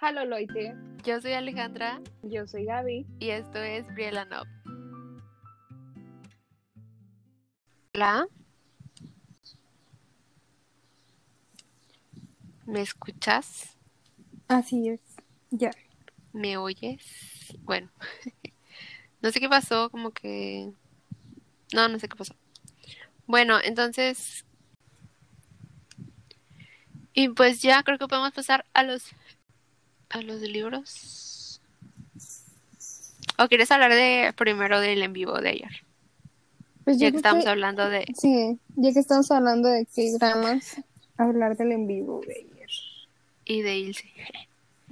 Halo Loite, Yo soy Alejandra yo soy Gaby. y esto es Briella Nob. Hola. ¿Me escuchas? Así es, ya. ¿Me oyes? Bueno, no sé qué pasó, como que... No, no sé qué pasó. Bueno, entonces... Y pues ya creo que podemos pasar a los... a los libros. ¿O quieres hablar de primero del en vivo de ayer? Pues Ya que estamos hablando de... Sí, ya que estamos hablando de K-dramas, hablar del en vivo de ayer. Y de Ilse.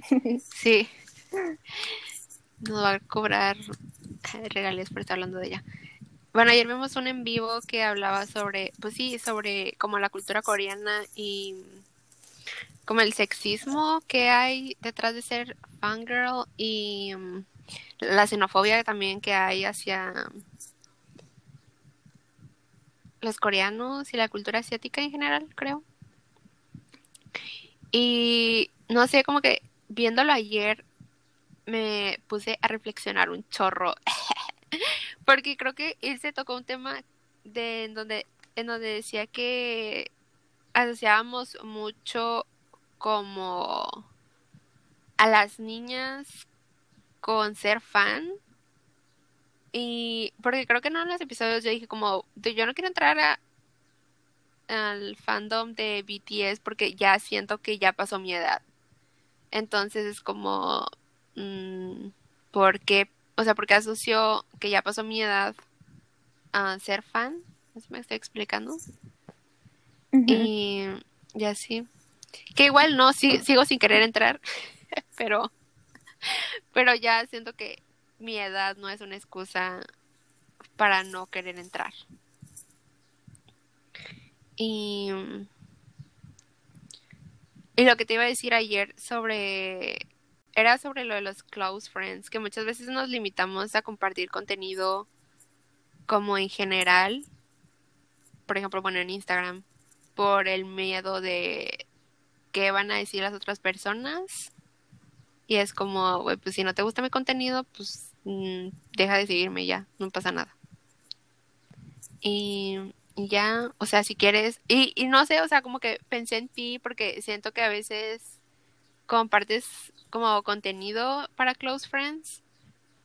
Sí. Nos va a cobrar regalías por estar hablando de ella. Bueno, ayer vimos un en vivo que hablaba sobre, pues sí, sobre como la cultura coreana y como el sexismo que hay detrás de ser fangirl y mm, la xenofobia también que hay hacia los coreanos y la cultura asiática en general, creo. Y no sé, como que viéndolo ayer me puse a reflexionar un chorro. Porque creo que él se tocó un tema de donde, en donde decía que asociábamos mucho como a las niñas con ser fan. Y porque creo que en uno de los episodios yo dije como, "De- yo no quiero entrar a, al fandom de BTS porque ya siento que ya pasó mi edad. Entonces es como, mm, ¿por qué? O sea, porque asocio que ya pasó mi edad a ser fan. No sé si me estoy explicando. Y, y así. Que igual no, sí- sigo sin querer entrar, pero, pero ya siento que mi edad no es una excusa para no querer entrar. Y, y lo que te iba a decir ayer sobre, era sobre lo de los close friends, que muchas veces nos limitamos a compartir contenido como en general, por ejemplo, bueno, en Instagram, por el miedo de qué van a decir las otras personas. Y es como, pues si no te gusta mi contenido, pues mm, deja de seguirme ya, no pasa nada. Y, ya, o sea, si quieres, y, y no sé, o sea, como que pensé en ti porque siento que a veces compartes como contenido para close friends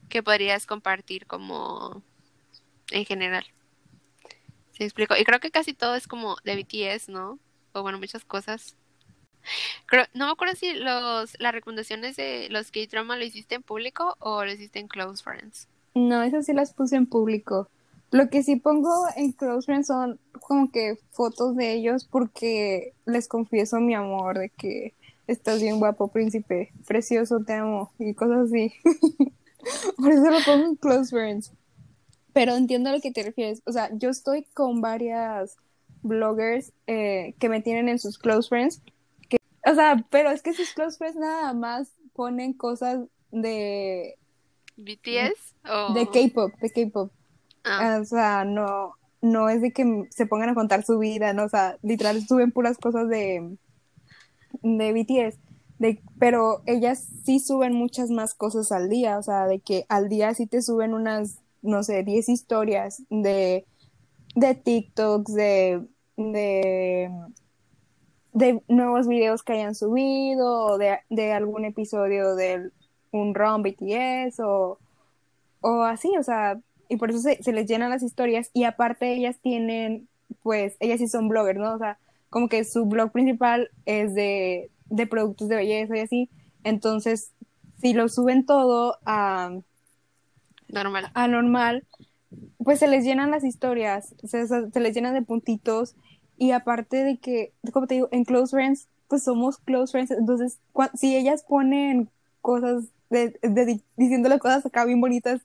que podrías compartir como en general. ¿Sí me explico? Y creo que casi todo es como de BTS, ¿no? O bueno, muchas cosas. No me acuerdo si los, las recomendaciones de los K-drama lo hiciste en público o lo hiciste en Close Friends. No, esas sí las puse en público. Lo que sí pongo en Close Friends son como que fotos de ellos porque les confieso mi amor de que estás bien guapo, príncipe, precioso, te amo y cosas así. Por eso lo pongo en Close Friends. Pero entiendo a lo que te refieres. O sea, yo estoy con varias bloggers eh, que me tienen en sus Close Friends. O sea, pero es que sus Close Friends nada más ponen cosas de, ¿BTS? O... de K-pop, de K-pop. Ah, O sea, no, no es de que se pongan a contar su vida, ¿no? O sea, literal suben puras cosas de, de BTS. De, pero ellas sí suben muchas más cosas al día, o sea, de que al día sí te suben unas, no sé, 10 historias de, de TikToks, de, de, de nuevos videos que hayan subido, o de, de algún episodio de un ROM BTS, o, o así, o sea, y por eso se, se les llenan las historias, y aparte ellas tienen, pues, ellas sí son bloggers, ¿no? O sea, como que su blog principal es de, de productos de belleza y así, entonces, si lo suben todo a, normal. a normal, pues se les llenan las historias, se, se- se les llenan de puntitos, y aparte de que, como te digo, en Close Friends, pues somos Close Friends, entonces, si ellas ponen cosas, de, de- di- diciéndole cosas acá bien bonitas,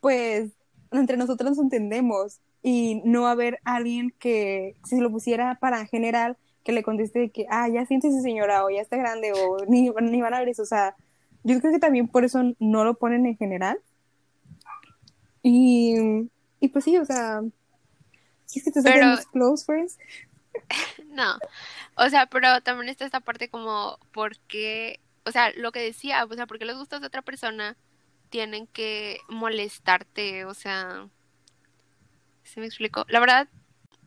pues entre nosotros nos entendemos y no va a haber alguien que si lo pusiera para general que le conteste de que ah ya siéntese señora o ya está grande o ni, ni van a ver eso o sea yo creo que también por eso no lo ponen en general. Y, y pues sí o sea si es que te Pero- los close friends No. O sea, pero también está esta parte como, ¿por qué o sea, lo que decía, o sea, porque les gustas de otra persona, tienen que molestarte, o sea, ¿se me explicó? La verdad,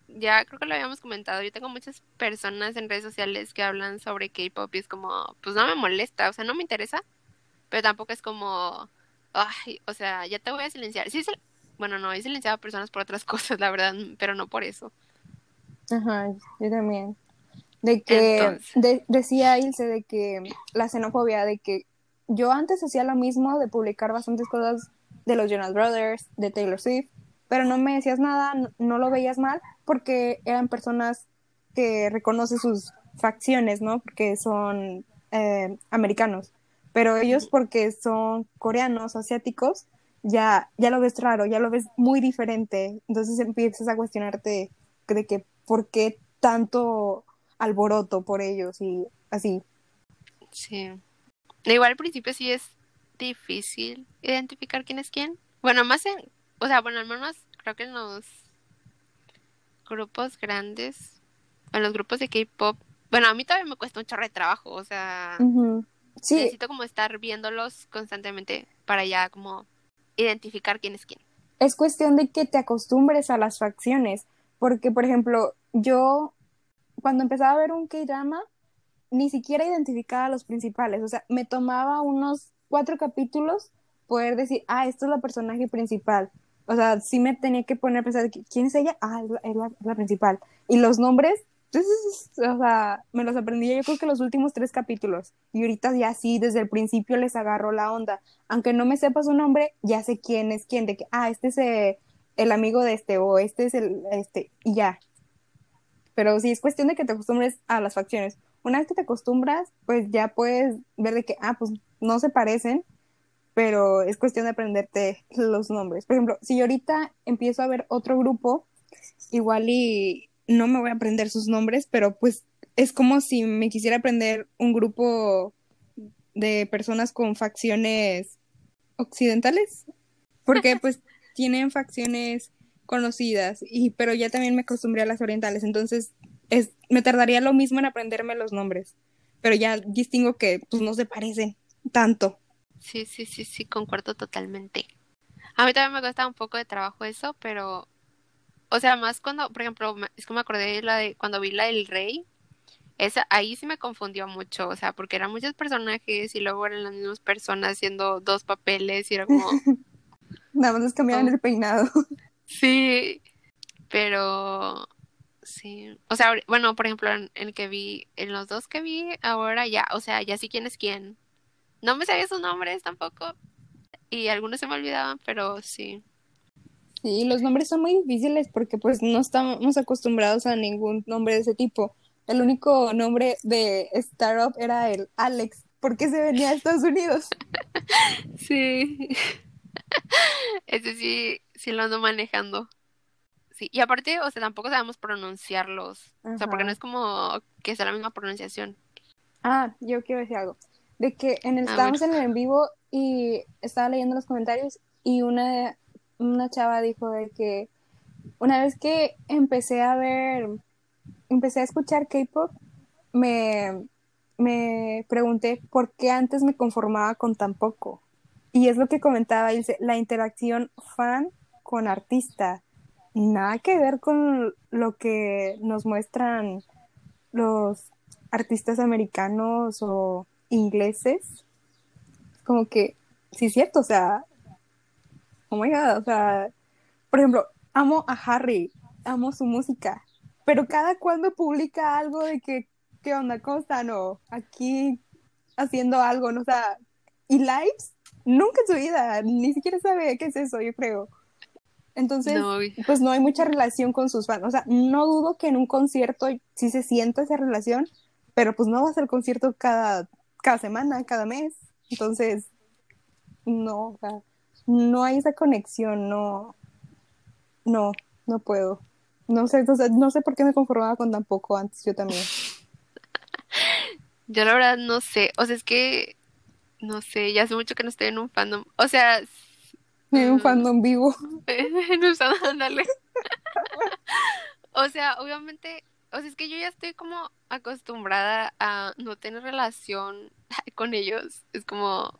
ya creo que lo habíamos comentado, yo tengo muchas personas en redes sociales que hablan sobre K-pop y es como, pues no me molesta, o sea, no me interesa, pero tampoco es como, ay, o sea, ya te voy a silenciar. Sí, bueno, no, he silenciado a personas por otras cosas, la verdad, pero no por eso. Ajá, yo también. De que decía Ilse de que la xenofobia, de que yo antes hacía lo mismo de publicar bastantes cosas de los Jonas Brothers, de Taylor Swift, pero no me decías nada, no, lo veías mal, porque eran personas que reconocen sus facciones, ¿no? Porque son eh, americanos. Pero ellos, porque son coreanos, asiáticos, ya, ya lo ves raro, ya lo ves muy diferente. Entonces empiezas a cuestionarte de que por qué tanto alboroto por ellos y así. Sí. Igual al principio sí es difícil identificar quién es quién. Bueno, más en, o sea, bueno, al menos creo que en los grupos grandes, en los grupos de K-pop, bueno, a mí todavía me cuesta un chorro de trabajo, o sea, sí. necesito como estar viéndolos constantemente para ya como identificar quién es quién. Es cuestión de que te acostumbres a las facciones, porque por ejemplo, yo cuando empezaba a ver un K-drama, ni siquiera identificaba a los principales, o sea, me tomaba unos cuatro capítulos poder decir, ah, esto es la personaje principal. O sea, sí me tenía que poner a pensar, ¿quién es ella? Ah, es la, principal. Y los nombres, o sea, me los aprendí yo creo que los últimos tres capítulos. Y ahorita ya sí, desde el principio les agarro la onda. Aunque no me sepa su nombre, ya sé quién es quién, de que, ah, este es eh, el amigo de este, o este es el, este, y ya. Pero sí, es cuestión de que te acostumbres a las facciones. Una vez que te acostumbras, pues ya puedes ver de que, ah, pues no se parecen, pero es cuestión de aprenderte los nombres. Por ejemplo, si ahorita empiezo a ver otro grupo, igual y no me voy a aprender sus nombres, pero pues es como si me quisiera aprender un grupo de personas con facciones occidentales, porque pues tienen facciones conocidas, y, pero ya también me acostumbré a las orientales, entonces es, me tardaría lo mismo en aprenderme los nombres, pero ya distingo que pues no se parecen tanto. Sí, sí, sí, sí, concuerdo totalmente. A mí también me cuesta un poco de trabajo eso, pero, o sea, más cuando, por ejemplo, es que me acordé de la de cuando vi la del rey, esa, ahí sí me confundió mucho, o sea, porque eran muchos personajes y luego eran las mismas personas haciendo dos papeles y era como... Nada más les cambiaban el peinado. Sí, pero sí, o sea, bueno, por ejemplo, en el que vi, en los dos que vi ahora ya, o sea, ya sí quién es quién. No me sabía sus nombres tampoco y algunos se me olvidaban, pero sí. Sí, los nombres son muy difíciles porque pues no estamos acostumbrados a ningún nombre de ese tipo. El único nombre de Startup era el Alex, porque se venía a Estados Unidos. sí. Ese sí, sí lo ando manejando. Sí, y aparte, o sea, tampoco sabemos pronunciarlos. O sea, porque no es como que sea la misma pronunciación. Ah, yo quiero decir algo. De que en el, estábamos en el en vivo y estaba leyendo los comentarios y una, una chava dijo de que una vez que empecé a ver, empecé a escuchar K-pop, me, me pregunté por qué antes me conformaba con tan poco. Y es lo que comentaba, dice, la interacción fan con artista. Nada que ver con lo que nos muestran los artistas americanos o ingleses. Como que, sí es cierto, o sea, oh my god, o sea, por ejemplo, amo a Harry, amo su música, pero cada cuando publica algo de que, ¿qué onda? ¿Cómo están? O aquí haciendo algo, ¿no? O sea, y lives nunca en su vida, ni siquiera sabe qué es eso, yo creo. Entonces, pues no hay mucha relación con sus fans. O sea, no dudo que en un concierto sí se sienta esa relación, pero pues no va a ser concierto cada, cada semana, cada mes. Entonces, no, o sea, no hay esa conexión, no, no, no puedo. No sé, no sé por qué me conformaba con tan poco antes, yo también. Yo la verdad no sé, o sea, es que no sé, ya hace mucho que no estoy en un fandom. O sea. En un mm, fandom vivo. en un fandom, o sea, obviamente, o sea, es que yo ya estoy como acostumbrada a no tener relación con ellos. Es como,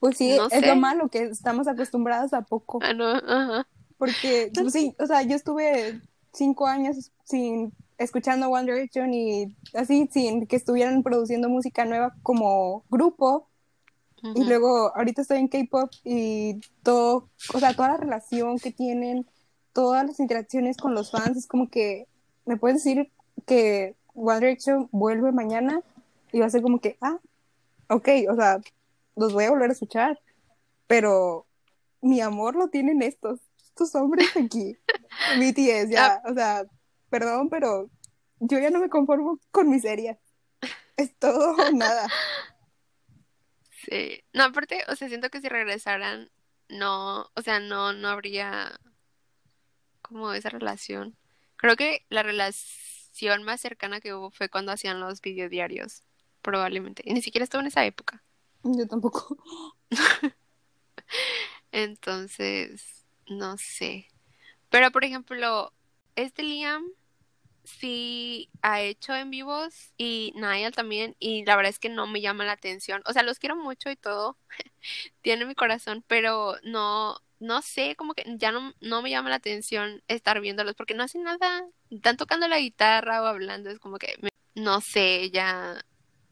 Pues sí, No es sé. lo malo que estamos acostumbrados a poco. ah, no, ajá. Porque, pues sí, o sea, yo estuve cinco años sin escuchando One Direction y así, sin que estuvieran produciendo música nueva como grupo. Y luego ahorita estoy en K-pop y todo, o sea, toda la relación que tienen, todas las interacciones con los fans, es como que me puedes decir que One Direction vuelve mañana y va a ser como que, ah, ok, o sea, los voy a volver a escuchar, pero mi amor lo tienen estos, estos hombres aquí, BTS, ya, o sea, perdón, pero yo ya no me conformo con miserias, es todo o nada. Sí. No, aparte, o sea, siento que si regresaran, no, o sea, no, no habría como esa relación. Creo que la relación más cercana que hubo fue cuando hacían los videodiarios, probablemente. Y ni siquiera estuvo en esa época. Yo tampoco. Entonces, no sé. Pero, por ejemplo, este Liam sí ha hecho en vivos y Niall también y la verdad es que no me llama la atención. O sea, los quiero mucho y todo. Tiene mi corazón, pero no, no sé, como que ya no, no me llama la atención estar viéndolos porque no hacen nada. Están tocando la guitarra o hablando, es como que me- no sé, ya.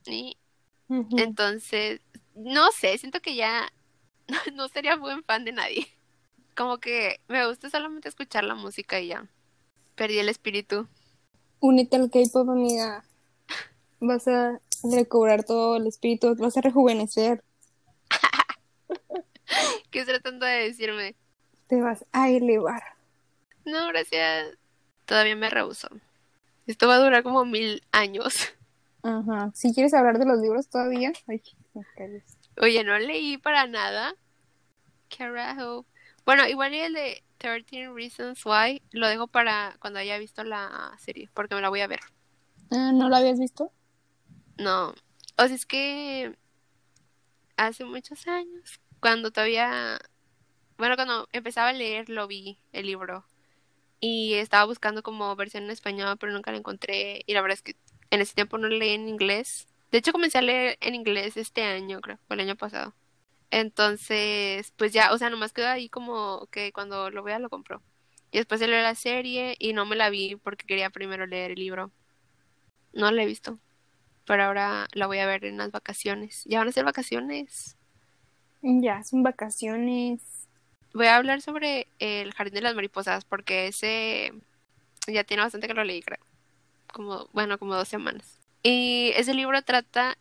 Y Entonces, no sé, siento que ya no sería buen fan de nadie. Como que me gusta solamente escuchar la música y ya. Perdí el espíritu. Únete al K-pop, amiga. Vas a recobrar todo el espíritu, vas a rejuvenecer, ¿Qué estás tratando de decirme? te vas a elevar. No, gracias. Todavía me rehuso. Esto va a durar como mil años. Ajá. Si quieres hablar de los libros todavía. Ay. Oye, no leí para nada. Carajo. Bueno, igual el de 13 Reasons Why lo dejo para cuando haya visto la serie, porque me la voy a ver. Ah, ¿No lo habías visto? No, o sea, es que hace muchos años, cuando todavía, bueno, cuando empezaba a leer, lo vi, el libro. Y estaba buscando como versión en español, pero nunca la encontré. Y la verdad es que en ese tiempo no leí en inglés. De hecho, comencé a leer en inglés este año, creo, o el año pasado. Entonces, pues ya, o sea, nomás quedó ahí como que cuando lo vea lo compro. Y después de leer la serie y no me la vi porque quería primero leer el libro. No la he visto. Pero ahora la voy a ver en las vacaciones. Ya van a ser vacaciones. Ya, son vacaciones. Voy a hablar sobre el Jardín de las Mariposas porque ese ya tiene bastante que lo leí, creo. Como, bueno, como dos semanas. Y ese libro trata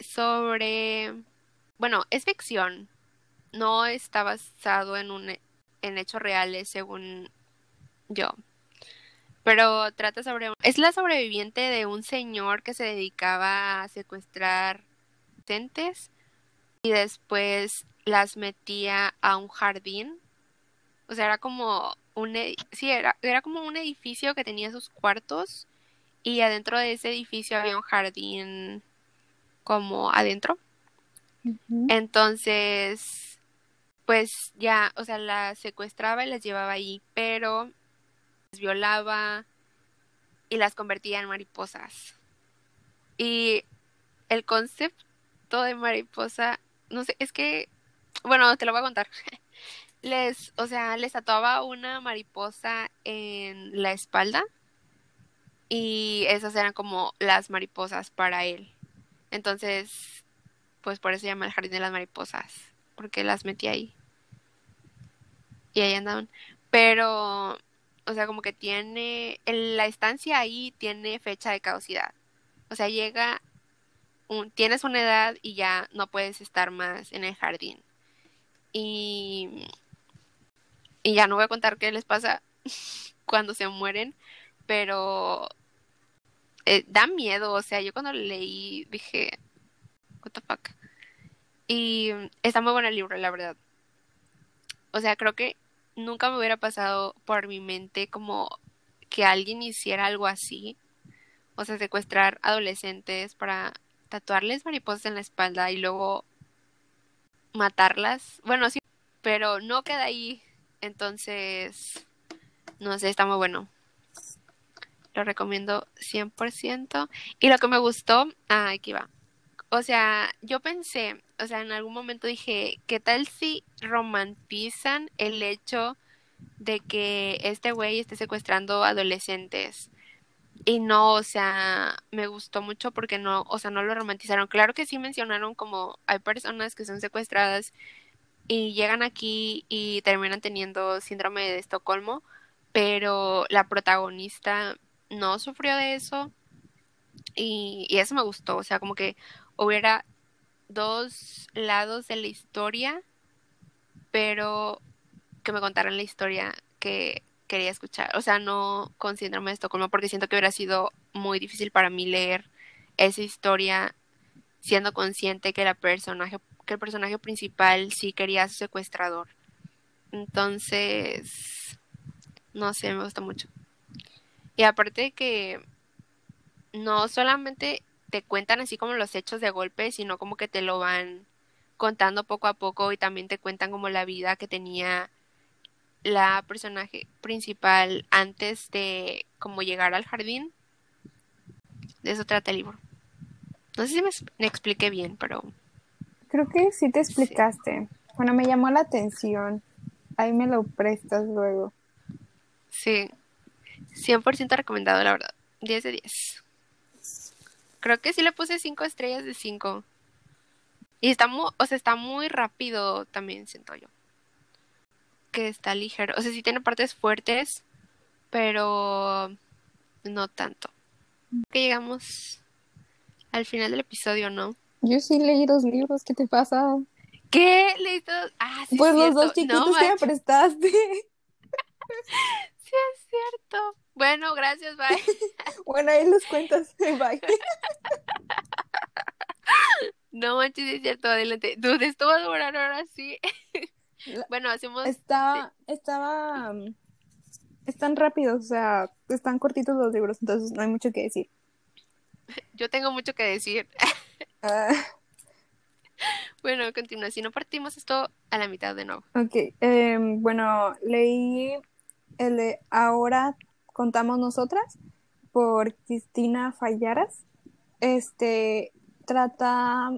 sobre, bueno, es ficción. No está basado en un en hechos reales, según yo. Pero trata sobre es la sobreviviente de un señor que se dedicaba a secuestrar adolescentes y después las metía a un jardín. O sea, era como un edi- sí, era, era como un edificio que tenía sus cuartos y adentro de ese edificio había un jardín como adentro. Entonces, pues ya, o sea, las secuestraba y las llevaba ahí, pero las violaba y las convertía en mariposas. Y el concepto de mariposa, no sé, es que, bueno, te lo voy a contar. Les, o sea, les tatuaba una mariposa en la espalda y esas eran como las mariposas para él. Entonces, pues por eso se llama el jardín de las mariposas, porque las metí ahí. Y ahí andaban. Pero, o sea, como que tiene, en la estancia ahí tiene fecha de caducidad. O sea, llega, un, tienes una edad y ya no puedes estar más en el jardín. Y, y ya no voy a contar qué les pasa cuando se mueren, pero eh, da miedo. O sea, yo cuando leí dije, what the fuck. Y está muy bueno el libro, la verdad. O sea, creo que nunca me hubiera pasado por mi mente como que alguien hiciera algo así. O sea, secuestrar adolescentes para tatuarles mariposas en la espalda y luego matarlas. Bueno, sí, pero no queda ahí. Entonces, no sé, está muy bueno. Lo recomiendo 100%. Y lo que me gustó, ah, aquí va. O sea, yo pensé, o sea, en algún momento dije, ¿qué tal si romantizan el hecho de que este güey esté secuestrando adolescentes? Y no, o sea, me gustó mucho porque no, o sea, no lo romantizaron. Claro que sí mencionaron como hay personas que son secuestradas y llegan aquí y terminan teniendo síndrome de Estocolmo, pero la protagonista no sufrió de eso y, eso me gustó, o sea, como que hubiera dos lados de la historia, pero que me contaran la historia que quería escuchar, o sea, no con síndrome de Estocolmo, porque siento que hubiera sido muy difícil para mí leer esa historia siendo consciente que la personaje que el personaje principal sí quería a su secuestrador. Entonces, no sé, me gusta mucho. Y aparte que no solamente te cuentan así como los hechos de golpe, sino como que te lo van contando poco a poco y también te cuentan como la vida que tenía la personaje principal antes de como llegar al jardín. De eso trata el libro. No sé si me, me expliqué bien, pero... Creo que sí te explicaste. Bueno, me llamó la atención. Ahí me lo prestas luego. Sí, 100% recomendado, la verdad. 10 de 10. Creo que sí le puse 5 estrellas de 5. Y está muy, o sea, está muy rápido también, siento yo que está ligero. O sea, sí tiene partes fuertes, pero no tanto. Que llegamos al final del episodio, ¿no? Yo sí leí dos libros, ¿qué te pasa? ¿Qué? ¿Leí dos? Ah, sí, Pues los dos chiquitos que me prestaste. sí, es cierto. Bueno, gracias, bye. bueno, ahí los cuentas, bye. no manches, es cierto, adelante. Dude, esto va a durar ahora sí. Bueno, hacemos... Estaba, estaba, están rápidos, o sea, están cortitos los libros, entonces no hay mucho que decir. Yo tengo mucho que decir. Ah. Bueno, continúa. Si no partimos esto a la mitad de nuevo. Ok, em, bueno, leí el de Ahora contamos nosotras por Cristina Fallaras. Este trata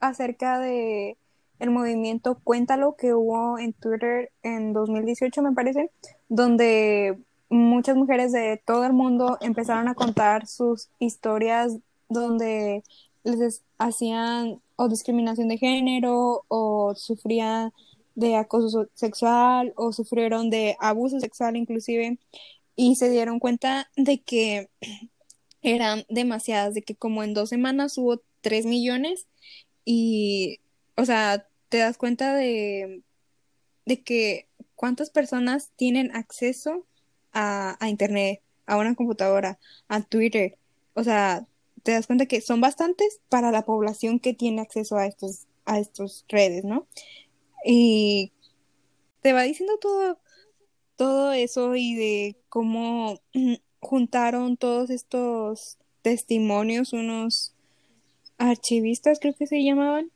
acerca de el movimiento Cuéntalo que hubo en Twitter en 2018, me parece, donde muchas mujeres de todo el mundo empezaron a contar sus historias donde les hacían o discriminación de género o sufrían de acoso sexual o sufrieron de abuso sexual inclusive y se dieron cuenta de que eran demasiadas, de que como en dos semanas hubo tres millones y, o sea, te das cuenta de, de que cuántas personas tienen acceso a, Internet, a una computadora, a Twitter. O sea, te das cuenta que son bastantes para la población que tiene acceso a estos, a estos redes, ¿no? Y te va diciendo todo, todo eso y de cómo juntaron todos estos testimonios, unos archivistas creo que se llamaban,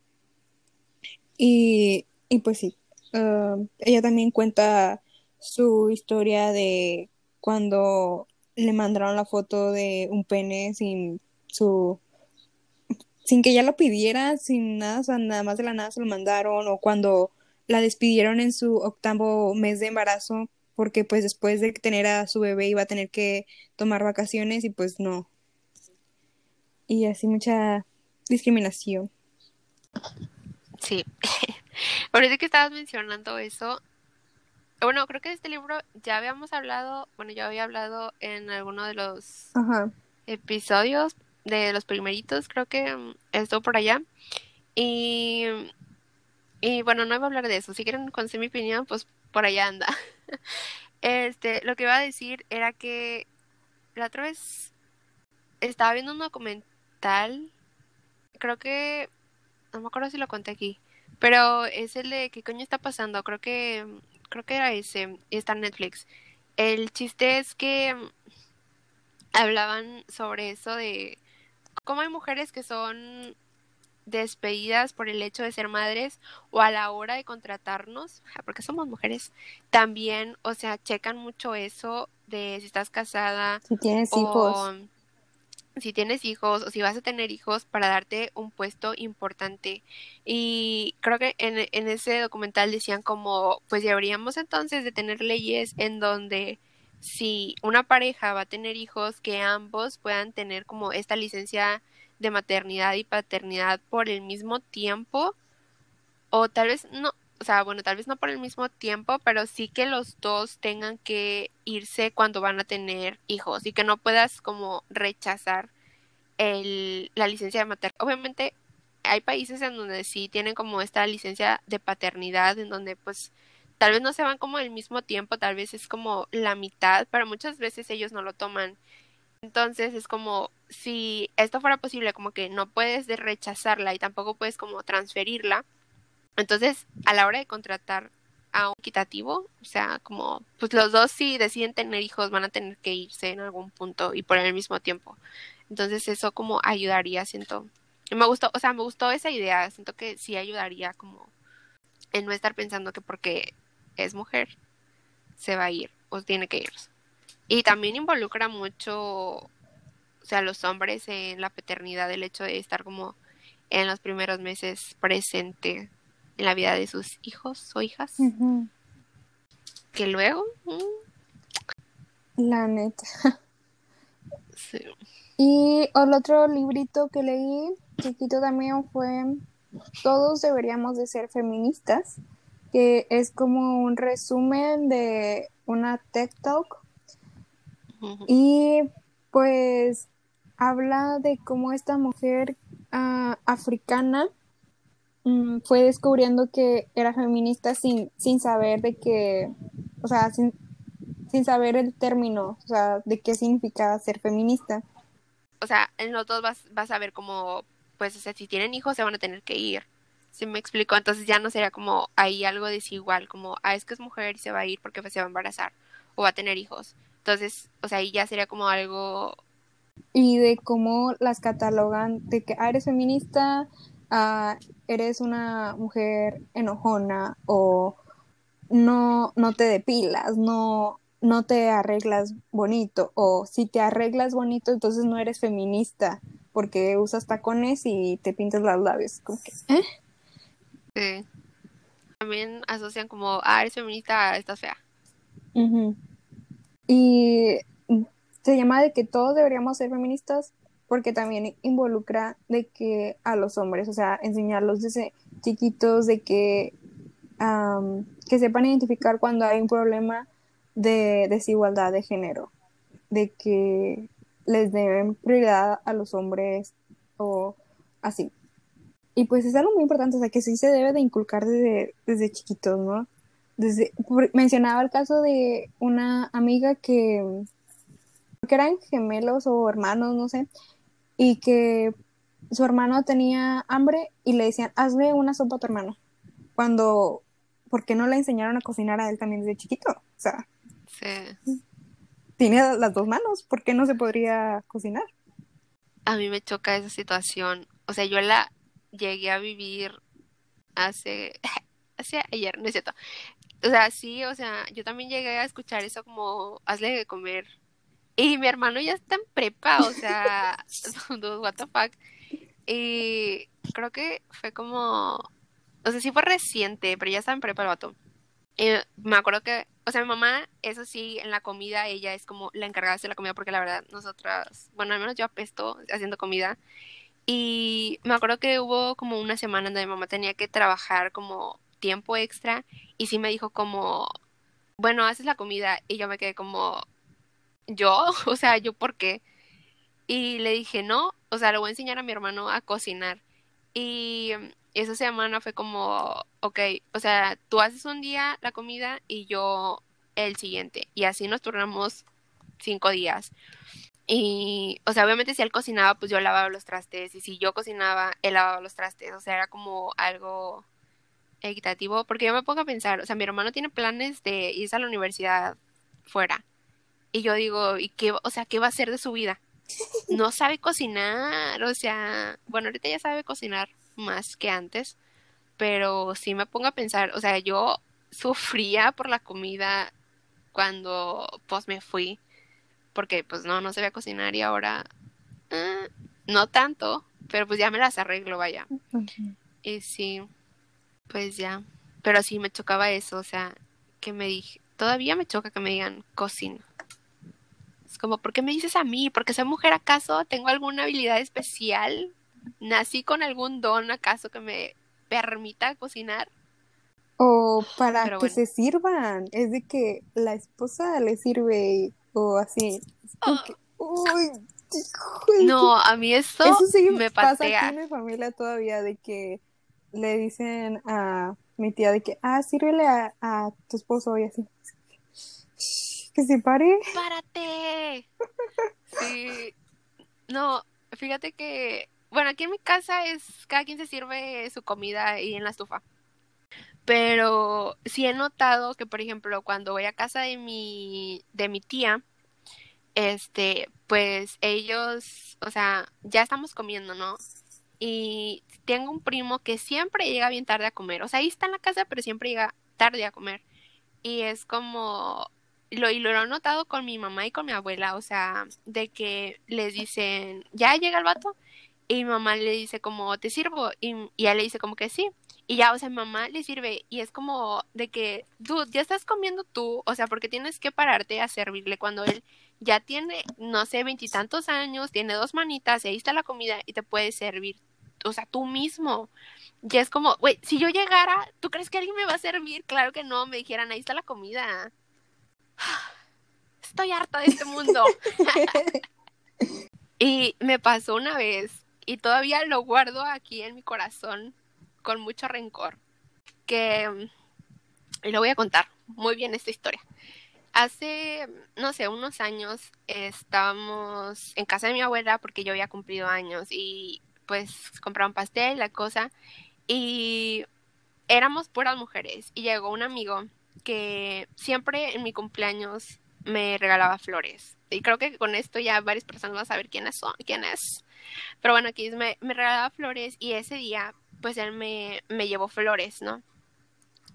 y, y pues sí, ah, ella también cuenta su historia de cuando le mandaron la foto de un pene sin su sin que ella lo pidiera, sin nada, nada más de la nada se lo mandaron, o cuando la despidieron en su octavo mes de embarazo, porque pues después de tener a su bebé iba a tener que tomar vacaciones y pues no. Y así mucha discriminación. Sí. Ahorita que estabas mencionando eso, bueno, creo que de este libro ya habíamos hablado, bueno, yo había hablado en alguno de los episodios de los primeritos, creo que mm, estuvo por allá. Y, y bueno, no iba a hablar de eso. Si quieren conocer mi opinión, pues por allá anda. Este, lo que iba a decir era que la otra vez estaba viendo un documental, creo que no me acuerdo si lo conté aquí, pero es el de qué coño está pasando, creo que creo que era ese, y está en Netflix. El chiste es que hablaban sobre eso de cómo hay mujeres que son despedidas por el hecho de ser madres o a la hora de contratarnos, porque somos mujeres, también, o sea, checan mucho eso de si estás casada. Si tienes hijos. Si tienes hijos o si vas a tener hijos para darte un puesto importante. Y creo que en, en ese documental decían como, pues deberíamos entonces de tener leyes en donde si una pareja va a tener hijos, que ambos puedan tener como esta licencia de maternidad y paternidad por el mismo tiempo o tal vez no, o sea, bueno, tal vez no por el mismo tiempo, pero sí que los dos tengan que irse cuando van a tener hijos y que no puedas como rechazar el, la licencia de maternidad. Obviamente hay países en donde sí tienen como esta licencia de paternidad, en donde pues tal vez no se van como el mismo tiempo, tal vez es como la mitad, pero muchas veces ellos no lo toman. Entonces es como si esto fuera posible, como que no puedes rechazarla y tampoco puedes como transferirla, entonces, a la hora de contratar a un equitativo, o sea, como, pues los dos si deciden tener hijos van a tener que irse en algún punto y por el mismo tiempo. Entonces eso como ayudaría, siento. Y me gustó, o sea, me gustó esa idea, siento que sí ayudaría como en no estar pensando que porque es mujer se va a ir o tiene que irse. Y también involucra mucho, o sea, los hombres en la paternidad, el hecho de estar como en los primeros meses presente en la vida de sus hijos o hijas. Que luego... Mm. La neta. Sí. Y el otro librito que leí, chiquito también, fue Todos deberíamos de ser feministas, que es como un resumen de una TED Talk. Y pues habla de cómo esta mujer ah, africana Mm, fue descubriendo que era feminista sin, sin saber de que, o sea, sin, sin saber el término, o sea, de qué significa ser feminista. O sea, en los dos vas, a ver como, pues, o sea, si tienen hijos se van a tener que ir. ¿Sí me explico? Entonces ya no sería como ahí algo desigual, como, ah, es que es mujer y se va a ir porque se va a embarazar o va a tener hijos. Entonces, o sea, ahí ya sería como algo... Y de cómo las catalogan, de que, ah, eres feminista, ah, eres una mujer enojona o no, no te depilas, no, no te arreglas bonito o si te arreglas bonito entonces no eres feminista porque usas tacones y te pintas los labios. Como que, ¿eh? Sí. También asocian como, ah, eres feminista, estás fea. Y se llama de que todos deberíamos ser feministas, porque también involucra de que a los hombres, o sea, enseñarlos desde chiquitos de que, que sepan identificar cuando hay un problema de desigualdad de género, de que les den prioridad a los hombres o así. Y pues es algo muy importante, o sea, que sí se debe de inculcar desde, desde chiquitos, ¿no? Desde, mencionaba el caso de una amiga que, que eran gemelos o hermanos, no sé, y que su hermano tenía hambre y le decían, hazle una sopa a tu hermano. Cuando, ¿por qué no le enseñaron a cocinar a él también desde chiquito? O sea, sí. tiene las dos manos, ¿por qué no se podría cocinar? A mí me choca esa situación. O sea, yo la llegué a vivir hace, hace ayer, no es cierto. O sea, sí, o sea, yo también llegué a escuchar eso como, hazle de comer y mi hermano ya está en prepa, o sea, what the fuck. Y creo que fue como, o sea, sí fue reciente, pero ya está en prepa el vato. Y me acuerdo que, o sea, mi mamá, eso sí, en la comida, ella es como la encargada de la comida, porque la verdad, nosotras, bueno, al menos yo apesto haciendo comida. Y me acuerdo que hubo como una semana donde mi mamá tenía que trabajar como tiempo extra, y sí me dijo como, bueno, haces la comida, y yo me quedé como, yo, o sea, yo por qué. Y le dije, no, o sea, le voy a enseñar a mi hermano a cocinar. Y mm, esa semana fue como, ok, o sea, tú haces un día la comida y yo el siguiente. Y así nos turnamos cinco días. Y, o sea, obviamente si él cocinaba, pues yo lavaba los trastes. Y si yo cocinaba, él lavaba los trastes. O sea, era como algo equitativo. Porque yo me pongo a pensar, o sea, mi hermano tiene planes de irse a la universidad fuera. Y yo digo, ¿y qué, o sea, qué va a hacer de su vida? No sabe cocinar, o sea, bueno, ahorita ya sabe cocinar más que antes, pero sí me pongo a pensar, o sea, yo sufría por la comida cuando pues me fui, porque pues no, no sabía cocinar y ahora eh, no tanto, pero pues ya me las arreglo, vaya. Y sí, pues ya, pero sí me chocaba eso, o sea, que me dije, todavía me choca que me digan cocina. Es como, ¿por qué me dices a mí? ¿Porque soy mujer acaso? ¿Tengo alguna habilidad especial? ¿Nací con algún don acaso que me permita cocinar? O para que se sirvan. Es de que la esposa le sirve o así. uy, no, a mí eso, me pasa aquí en mi familia todavía de que le dicen a mi tía de que, ah, sírvele a, a tu esposo y así. Que se pare. ¡Párate! Sí. No, fíjate que, bueno, aquí en mi casa es, cada quien se sirve su comida y en la estufa. Pero sí he notado que, por ejemplo, cuando voy a casa de mi, de mi tía, este, pues ellos, o sea, ya estamos comiendo, ¿no? Y tengo un primo que siempre llega bien tarde a comer. O sea, ahí está en la casa, pero siempre llega tarde a comer. Y es como, lo, y lo he notado con mi mamá y con mi abuela, o sea, de que les dicen, ya llega el vato, y mi mamá le dice como, ¿te sirvo? Y, y él le dice como que sí. Y ya, o sea, mamá le sirve y es como de que, dude, ya estás comiendo tú, o sea, porque tienes que pararte a servirle cuando él ya tiene, no sé, veintitantos años, tiene dos manitas y ahí está la comida y te puede servir o sea, tú mismo. Ya es como, güey, si yo llegara, ¿tú crees que alguien me va a servir? Claro que no, me dijeran, ahí está la comida. Estoy harta de este mundo. y me pasó una vez, y todavía lo guardo aquí en mi corazón con mucho rencor, que, y lo voy a contar muy bien esta historia. Hace, no sé, unos años estábamos en casa de mi abuela porque yo había cumplido años y pues compraron pastel, la cosa, y éramos puras mujeres y llegó un amigo que siempre en mi cumpleaños me regalaba flores. Y creo que con esto ya varias personas van a saber quién es. Pero bueno, aquí me, regalaba flores y ese día, pues él me, me llevó flores, ¿no?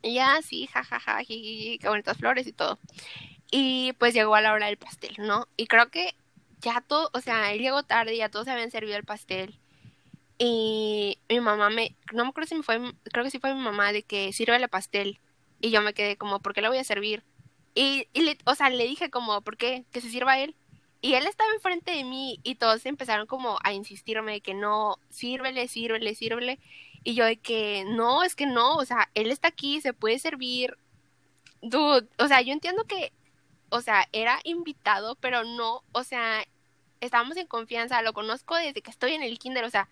Y ya, sí, jajaja, ja, qué bonitas flores y todo. Y pues llegó a la hora del pastel, ¿no? Y creo que ya todo, o sea, él llegó tarde, ya todos se habían servido el pastel. Y mi mamá me, no me acuerdo si me fue, creo que sí fue mi mamá de que sirve el pastel. Y yo me quedé como, ¿por qué lo voy a servir? Y, y le, o sea, le dije como, ¿por qué? Que se sirva él. Y él estaba enfrente de mí y todos empezaron como a insistirme de que no, sírvele, sírvele, sírvele. Y yo de que no, es que no, o sea, él está aquí, se puede servir. Dude, o sea, yo entiendo que, o sea, era invitado, pero no, o sea, estábamos en confianza, lo conozco desde que estoy en el kinder, o sea,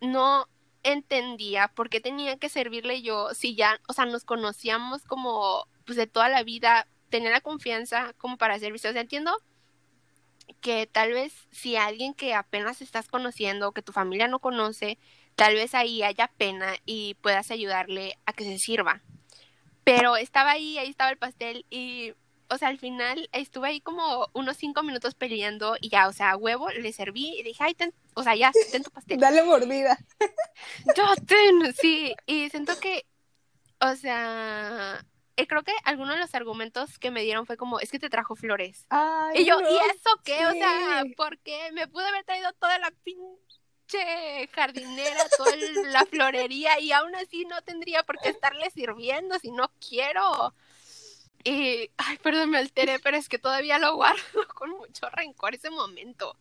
no entendía por qué tenía que servirle yo si ya, o sea, nos conocíamos como pues de toda la vida, tenía la confianza como para servirse. O sea, entiendo que tal vez si alguien que apenas estás conociendo, que tu familia no conoce, tal vez ahí haya pena y puedas ayudarle a que se sirva. Pero estaba ahí, ahí estaba el pastel y o sea, al final estuve ahí como unos cinco minutos peleando y ya, o sea, huevo, le serví y dije, ay, ten, o sea, ya, ten tu pastel. Dale mordida. Yo ten, sí, y siento que, o sea, eh, creo que algunos de los argumentos que me dieron fue como, es que te trajo flores. y yo, ¿y eso qué? O sea, ¿por qué? Me pude haber traído toda la pinche jardinera, toda la florería y aún así no tendría por qué estarle sirviendo si no quiero. Y, ay, perdón, me alteré, pero es que todavía lo guardo con mucho rencor ese momento.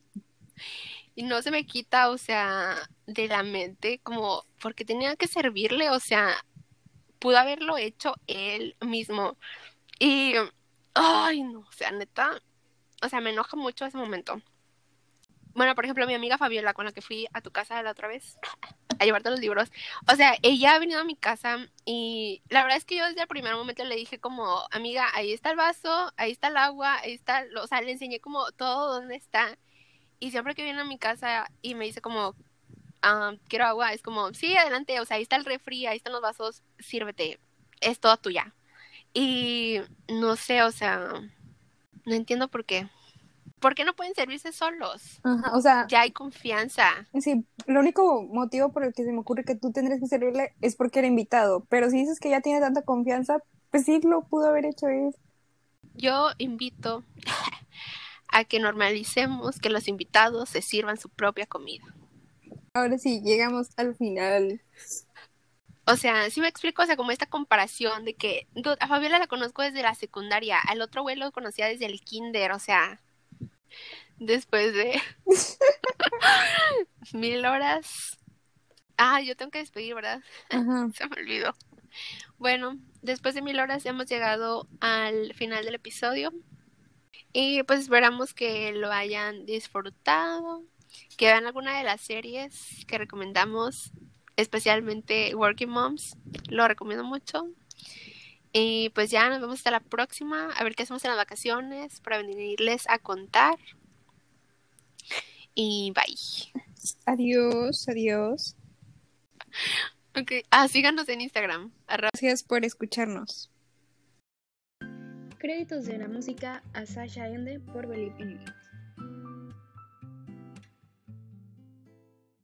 Y no se me quita, o sea, de la mente, como, porque tenía que servirle, o sea, pudo haberlo hecho él mismo. Y, ay, no, o sea, neta, o sea, me enoja mucho ese momento. Bueno, por ejemplo, mi amiga Fabiola, con la que fui a tu casa la otra vez a llevarte los libros, o sea, ella ha venido a mi casa y la verdad es que yo desde el primer momento le dije como, amiga, ahí está el vaso, ahí está el agua, ahí está, o sea, le enseñé como todo dónde está. Y siempre que viene a mi casa y me dice como, ah, quiero agua, es como, sí, adelante, o sea, ahí está el refri, ahí están los vasos, sírvete, es todo tuya. Y no sé, o sea, no entiendo por qué. ¿Por qué no pueden servirse solos? Ajá, o sea, ya hay confianza. Sí, lo único motivo por el que se me ocurre que tú tendrías que servirle es porque era invitado, pero si dices que ya tiene tanta confianza, pues sí lo pudo haber hecho él. yo invito a que normalicemos que los invitados se sirvan su propia comida. Ahora sí, llegamos al final. O sea, si me explico, o sea, como esta comparación de que a Fabiola la conozco desde la secundaria, al otro güey lo conocía desde el kinder, o sea, después de mil horas. Ah, yo tengo que despedir, ¿verdad? Se me olvidó. Bueno, después de mil horas hemos llegado al final del episodio. Y pues esperamos que lo hayan disfrutado, que vean alguna de las series que recomendamos, especialmente Working Moms, lo recomiendo mucho. Y pues ya nos vemos hasta la próxima, a ver qué hacemos en las vacaciones para venirles a contar. Y bye. Adiós, adiós. Ok, ah, síganos en Instagram. Gracias por escucharnos. Créditos de la música a Sasha Ende por Believe in